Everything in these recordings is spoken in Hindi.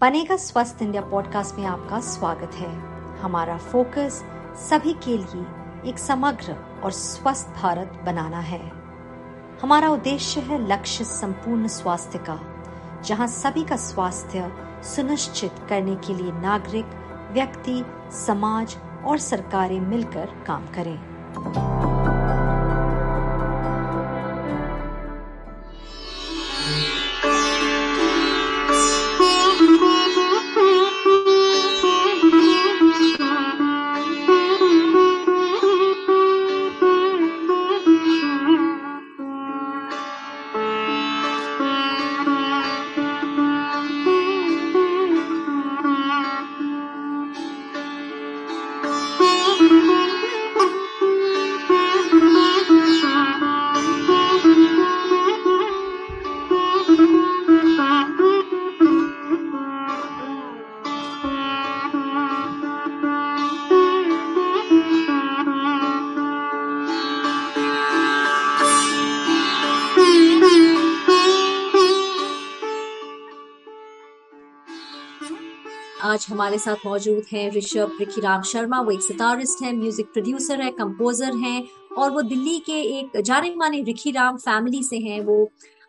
बनेगा स्वस्थ इंडिया पॉडकास्ट में आपका स्वागत है। हमारा फोकस सभी के लिए एक समग्र और स्वस्थ भारत बनाना है। हमारा उद्देश्य है लक्ष्य संपूर्ण स्वास्थ्य का, जहाँ सभी का स्वास्थ्य सुनिश्चित करने के लिए नागरिक, व्यक्ति, समाज और सरकारें मिलकर काम करें। आज हमारे साथ मौजूद हैं ऋषभ राम शर्मा। वो एक सितारिस्ट है म्यूज़िक प्रोड्यूसर है कंपोजर हैं और वो दिल्ली के एक जाने माने रिखी राम फैमिली से हैं। वो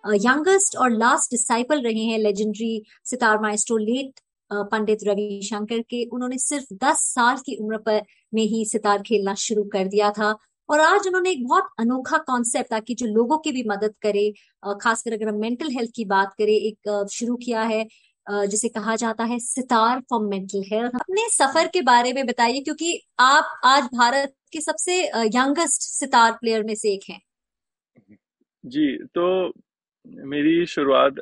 यंगेस्ट और लास्ट डिसाइपल रहे हैं legendary sitar maestro late Pandit Ravi Shankar के। उन्होंने सिर्फ़ दस साल की उम्र पर में ही सितार खेलना शुरू कर दिया था और आज उन्होंने एक बहुत अनोखा कॉन्सेप्ट ताकि जो लोगों की भी मदद करे खासकर अगर हम मेंटल हेल्थ की बात करें, एक शुरू किया है। जिसे कहा जाता है सितार फॉर मेंटल हेल्थ अपने सफ़र के बारे में बताइए क्योंकि आप आज भारत के सबसे यंगेस्ट सितार प्लेयर में से एक हैं। जी तो मेरी शुरुआत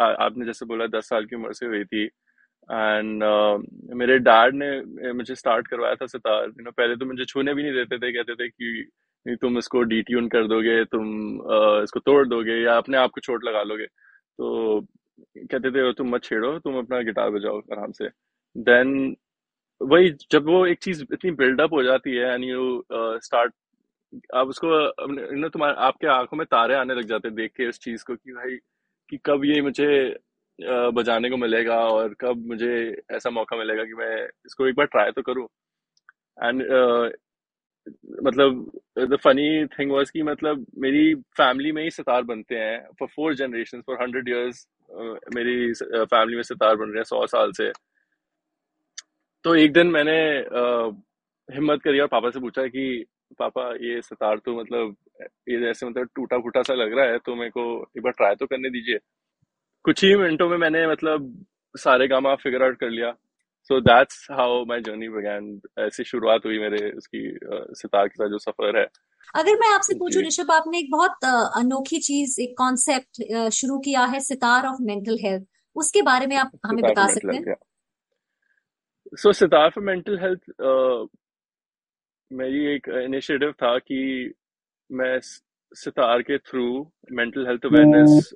आपने जैसे बोला दस साल की उम्र से हुई थी। एंड uh, मेरे डैड ने मुझे स्टार्ट करवाया था सितार। यू नो पहले तो मुझे छूने भी नहीं देते थे कहते थे कि तुम इसको डीट्यून कर दोगे तुम uh, इसको तोड़ दोगे या अपने आप को चोट लगा लोगे। तो कहते थे तुम मत छेड़ो तुम अपना गिटार बजाओ आराम से. देन वही जब वो एक चीज़ इतनी बिल्डअप हो जाती है एंड यू स्टार्ट आप उसको यू तुम्हारे आपके आँखों में तारे आने लग जाते हैं देख के इस चीज़ को कि भाई कि कब ये मुझे uh, बजाने को मिलेगा और कब मुझे ऐसा मौका मिलेगा कि मैं इसको एक बार ट्राई तो करूँ। एंड मतलब द फनी थिंग वाज कि मतलब मेरी फैमिली में ही सितार बनते हैं for four generation for hundred years मेरी फैमिली में सितार बन रहे हैं सौ साल से। तो एक दिन मैंने हिम्मत करी और पापा से पूछा कि, पापा, ये सितार तो मतलब ये जैसे मतलब टूटा फूटा सा लग रहा है तो मेरे को एक बार ट्राई तो करने दीजिए। कुछ ही मिनटों में मैंने मतलब सारे काम फिगर आउट कर लिया। So that's how my journey began ऐसी शुरुआत हुई मेरे उसकी सितार के साथ जो सफ़र है। अगर मैं आपसे पूछूँ ऋषभ आपने एक बहुत अनोखी चीज़ एक कॉन्सेप्ट शुरू किया है सितार ऑफ़ मेंटल हेल्थ। उसके बारे में आप हमें बता सकते हैं? So sitar for mental health मेरी एक इनिशिएटिव था कि मैं सितार के थ्रू मेंटल हेल्थ अवेयरनेस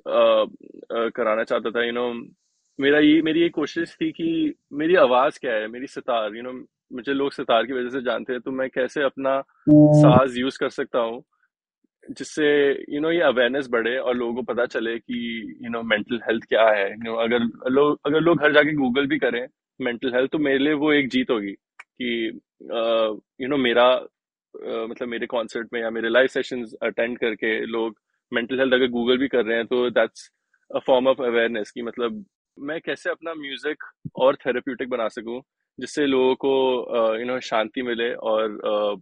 कराना चाहता था यू you नो know, मेरा ये मेरी ये कोशिश थी कि मेरी आवाज़ क्या है मेरी सितार यू नो मुझे लोग सितार की वजह से जानते हैं तो मैं कैसे अपना साज यूज़ कर सकता हूँ जिससे यू नो ये अवेयरनेस बढ़े और लोगों को पता चले कि यू नो मेंटल हेल्थ क्या है। यू नो अगर लोग अगर लोग हर जाके गूगल भी करें मेंटल हेल्थ तो मेरे लिए वो एक जीत होगी कि यू नो मेरा uh, मतलब मेरे कॉन्सर्ट में या मेरे लाइव सेशंस अटेंड करके लोग मेंटल हेल्थ अगर गूगल भी कर रहे हैं तो that's a form of awareness की मतलब मैं कैसे अपना म्यूज़िक और थेरेप्यूटिक बना सकूँ। जिससे लोगों को यू नो शांति मिले और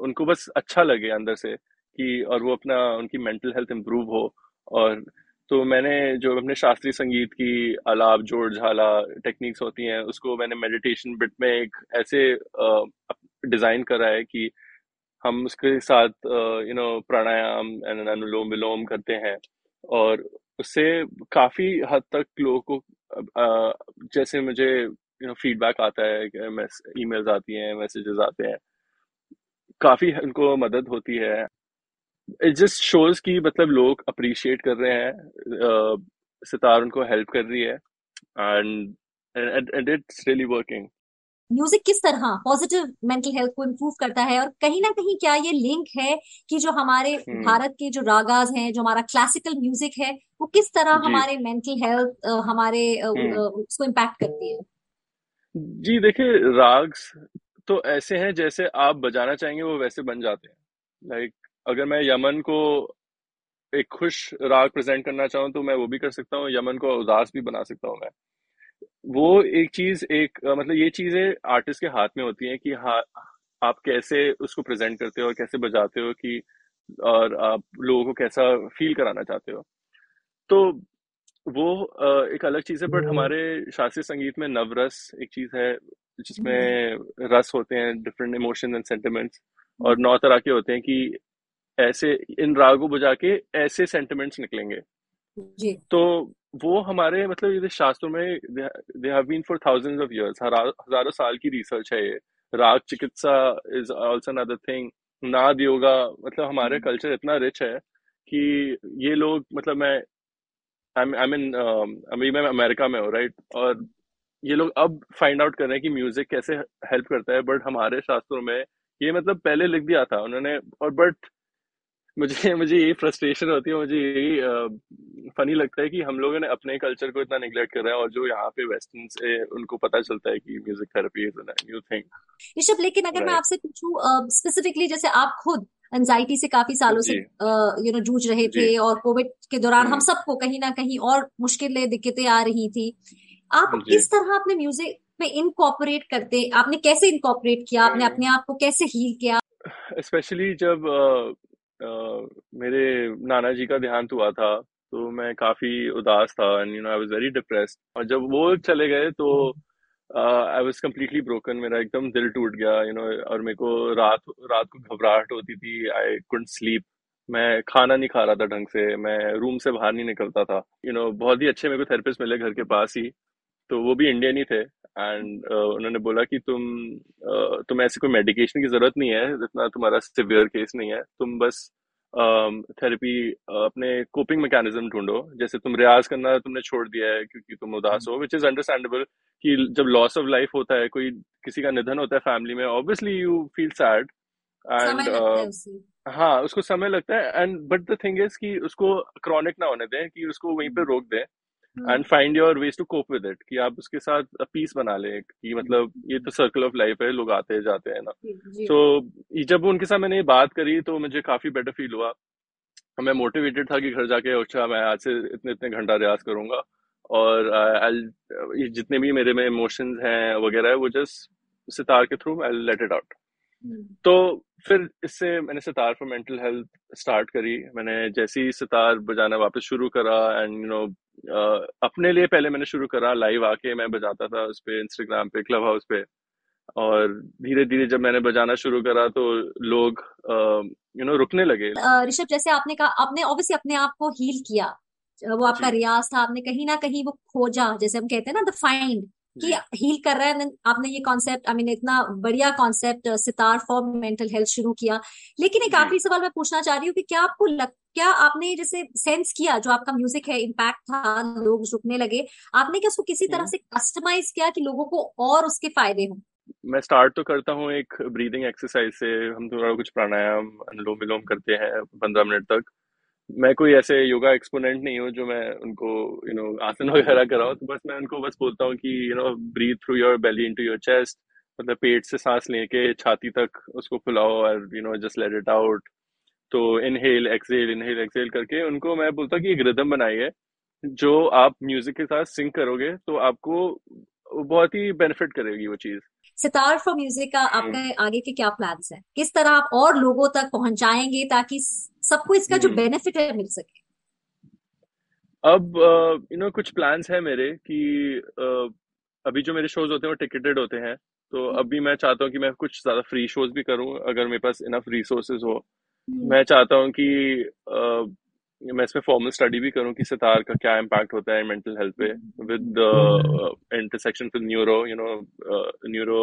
उनको बस अच्छा लगे अंदर से कि, और वो अपना, उनकी मेंटल हेल्थ इम्प्रूव हो। और तो मैंने जो अपने शास्त्रीय संगीत की, अलाप जोड़ झाला टेक्निक्स होती हैं, उसको मैंने मेडिटेशन बिट में एक ऐसे डिज़ाइन करा है कि हम उसके साथ you know pranayama and anulom vilom करते हैं। और उससे काफ़ी हद तक लोगों को जैसे मुझे यू नो फीडबैक आता है ईमेल्स आती हैं मैसेजेस आते हैं। काफ़ी उनको मदद होती है। इट जस्ट शोज़ कि मतलब लोग अप्रिशिएट कर रहे हैं सितार उनको हेल्प कर रही है and and it's really working music किस तरह? पॉजिटिव मेंटल हेल्थ को इम्प्रूव करता है और कहीं ना कहीं क्या ये लिंक है कि जो हमारे हम्म। भारत के जो रागाज हैं जो हमारा क्लासिकल म्यूज़िक है वो किस तरह जी। हमारे मेंटल हेल्थ हमारे अ, हम्म। उसको इम्पैक्ट करती है? जी, देखिए, राग्स तो ऐसे हैं जैसे आप बजाना चाहेंगे, वो वैसे बन जाते हैं। लाइक, अगर मैं यमन को एक खुश राग प्रेजेंट करना चाहूँ तो मैं वो भी कर सकता हूँ, यमन को उदास भी बना सकता हूँ मैं। वो एक चीज़, एक मतलब ये चीज़ें आर्टिस्ट के हाथ में होती हैं कि हाँ आप कैसे उसको प्रेजेंट करते हो और कैसे बजाते हो कि, और आप लोगों को कैसा फील कराना चाहते हो। तो वो एक अलग चीज़ है बट हमारे शास्त्रीय संगीत में नवरस एक चीज़ है हम्म। जिसमें रस होते हैं डिफरेंट इमोशन एंड सेंटिमेंट्स और हम्म, नौ तरह के होते हैं कि ऐसे इन रागों बजा के ऐसे सेंटिमेंट्स निकलेंगे। जी। तो वो हमारे मतलब ये शास्त्रों में they have been for thousands of years हज़ारों साल की रिसर्च है ये। राग चिकित्सा इज़ आल्सो अनदर थिंग नाद योगा मतलब हमारे हम्म, कल्चर इतना रिच है कि ये लोग मतलब मैं आई मीन अभी मैं अमेरिका में हूँ राइट और ये लोग अब फाइंड आउट कर रहे हैं कि म्यूज़िक कैसे हेल्प करता है बट हमारे शास्त्रों में ये मतलब पहले लिख दिया था उन्होंने और बट मुझे मुझे यही फ्रस्ट्रेशन होती है मुझे यही फनी लगता है कि हम लोगों ने अपने कल्चर को इतना निगलेक्ट कर रहा है और जो यहाँ पे वेस्टर्न से उनको पता चलता है कि music therapy is new thing Rishabh लेकिन अगर मैं आपसे पूछूँ स्पेसिफिकली जैसे आप खुद एंजाइटी से काफ़ी सालों से यू नो जूझ रहे थे और कोविड के दौरान हम हम्म। सबको कहीं ना कहीं और मुश्किलें दिक्कतें आ रही थी। आप किस तरह अपने म्यूज़िक में इनकॉर्पोरेट करते आपने कैसे इनकॉर्पोरेट किया? आपने अपने आप को कैसे हील किया? स्पेशली जब मेरे नाना जी का देहांत हुआ था तो मैं काफ़ी उदास था and you know I was very depressed और जब वो चले गए तो आई वाज कंप्लीटली ब्रोकन मेरा एकदम दिल टूट गया यू नो और मेरे को रात रात को घबराहट होती थी. आई कुडंट स्लीप मैं खाना नहीं खा रहा था ढंग से. मैं रूम से बाहर नहीं निकलता था. यू नो बहुत ही अच्छे मेरे को थेरेपिस्ट मिले घर के पास ही. तो वो भी इंडियन ही थे. एंड उन्होंने बोला कि तुम uh, तुम ऐसी कोई मेडिकेशन की ज़रूरत नहीं है. जितना तुम्हारा सिवियर केस नहीं है. तुम बस थेरेपी अपने कोपिंग मैकेनिज्म ढूंढो। जैसे तुम रियाज करना तुमने छोड़ दिया है क्योंकि तुम उदास हो विच इज़ अंडरस्टैंडेबल कि जब लॉस ऑफ़ लाइफ होता है कोई किसी का निधन होता है फैमिली में obviously you feel sad and है उसको समय लगता है and but the thing is कि उसको क्रॉनिक ना होने दें कि उसको वहीं पे रोक दें। हम्म and find your ways to cope with it कि आप उसके साथ पीस बना लें कि मतलब ये तो सर्कल ऑफ़ लाइफ है लोग आते जाते हैं ना। सो so, जब उनके साथ मैंने ये बात करी तो मुझे काफ़ी बेटर फील हुआ। मैं मोटिवेटेड था कि घर जाके अच्छा मैं आज से इतने इतने घंटा रियाज करूँगा। और आई uh, ये जितने भी मेरे में इमोशंस हैं वगैरह है वो जस्ट सितार के through I let it out तो फिर इससे मैंने sitar for mental health start करी। मैंने जैसे ही सितार बजाना वापस शुरू करा एंड यू नो अपने लिए पहले मैंने शुरू करा लाइव आके मैं बजाता था उस पे इंस्टाग्राम पे क्लब हाउस पे। और धीरे धीरे जब मैंने बजाना शुरू करा तो लोग यू नो रुकने लगे। ऋषभ जैसे आपने कहा आपने ऑब्वियसली अपने आप को हील किया। वो आपका रियाज था आपने कहीं ना कहीं वो खोजा जैसे हम कहते हैं ना द फाइंड कि हील कर रहा है आपने ये कॉन्सेप्ट आई मीन इतना बढ़िया concept sitar for mental health शुरू किया। लेकिन एक आखिरी सवाल मैं पूछना चाह रही हूँ कि क्या आपको लग क्या आपने जैसे सेंस किया जो आपका म्यूज़िक है इम्पैक्ट था लोग रुकने लगे आपने क्या उसको किसी तरह हम्म। से कस्टमाइज किया कि लोगों को और उसके फ़ायदे हों? मैं स्टार्ट तो करता हूँ एक ब्रीदिंग एक्सरसाइज से हम थोड़ा कुछ प्राणायाम अनुलोम विलोम करते हैं पंद्रह मिनट तक। मैं कोई ऐसे योगा एक्सपोनेंट नहीं हूँ जो मैं उनको यू नो आसन वगैरह कराऊँ। तो बस मैं उनको बस बोलता हूँ कि you know breathe through your belly into your chest मतलब पेट से सांस लेके छाती तक उसको फुलाओ और you know just let it out तो इनहेल एक्सेल इनहेल एक्सेल करके उनको मैं बोलता हूँ कि एक रिदम बनाइए जो आप म्यूज़िक के साथ सिंक करोगे तो आपको बहुत ही बेनिफिट करेगी वो चीज़। सितार फॉर म्यूज़िक का हम्म। आपका आगे के क्या प्लान्स हैं? किस तरह आप और लोगों तक पहुंचाएँगे ताकि सबको इसका जो हम्म। बेनिफिट है मिल सके? अब यू नो कुछ प्लान्स है मेरे कि अ, अभी जो मेरे शोज़ होते हैं वो टिकटेड होते हैं तो अभी मैं चाहता हूँ कि मैं कुछ ज़्यादा फ्री शोज़ भी करूँ अगर मेरे पास इनफ रिसोर्सेज हो। हम्म। मैं चाहता हूँ कि अ, मैं इसमें फॉर्मल स्टडी भी करूँ कि सितार का क्या इम्पैक्ट होता है मेंटल हेल्थ पे with intersection with neuro you know neuro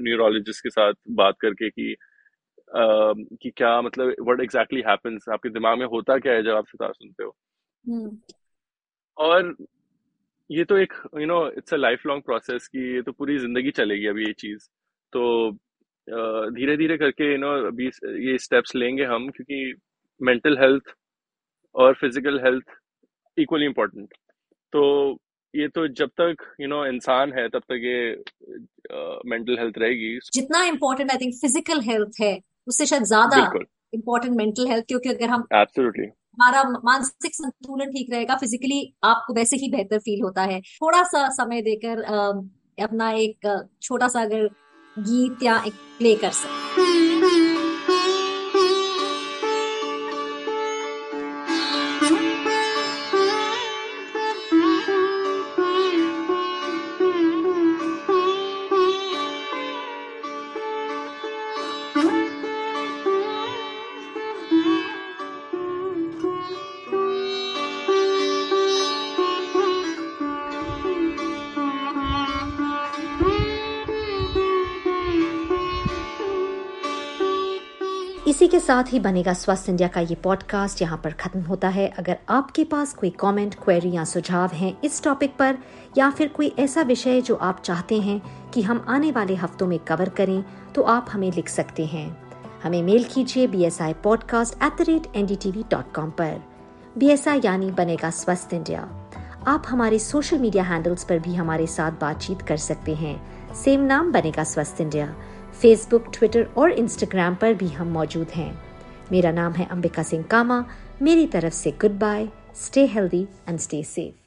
neurologist के साथ बात करके कि अ, कि क्या मतलब व्हाट एग्जैक्टली हैपेंस आपके दिमाग में होता क्या है जब आप सितार सुनते हो? हम्म। और ये तो एक you know it's a lifelong process की ये तो पूरी ज़िंदगी चलेगी अभी ये चीज़। तो धीरे धीरे करके यू नो अभी ये स्टेप्स लेंगे हम क्योंकि मेंटल हेल्थ और फ़िज़िकल हेल्थ इक्वली इम्पोर्टेंट तो ये तो जब तक यू नो इंसान है तब तक ये मेंटल हेल्थ रहेगी। जितना important I think physical health है उससे शायद ज़्यादा इम्पोर्टेंट मेंटल हेल्थ क्योंकि अगर हम एब्सोल्युटली हमारा मानसिक संतुलन ठीक रहेगा फिजिकली आपको वैसे ही बेहतर फील होता है। थोड़ा सा समय देकर अपना एक छोटा सा अगर गीत या एक प्ले कर सकते इसी के साथ ही बनेगा स्वस्थ इंडिया का ये पॉडकास्ट यहाँ पर खत्म होता है। अगर आपके पास कोई कमेंट, क्वेरी या सुझाव हैं इस टॉपिक पर या फिर कोई ऐसा विषय जो आप चाहते हैं कि हम आने वाले हफ्तों में कवर करें तो आप हमें लिख सकते हैं। हमें मेल कीजिए B S I podcast at the rate N D T V dot com पर। बी एस आई यानी बनेगा स्वस्थ इंडिया। आप हमारे सोशल मीडिया हैंडल्स पर भी हमारे साथ बातचीत कर सकते हैं। सेम नाम बनेगा स्वस्थ इंडिया। फेसबुक ट्विटर और इंस्टाग्राम पर भी हम मौजूद हैं। मेरा नाम है अंबिका सिंह कामा। मेरी तरफ़ से good bye stay healthy and stay safe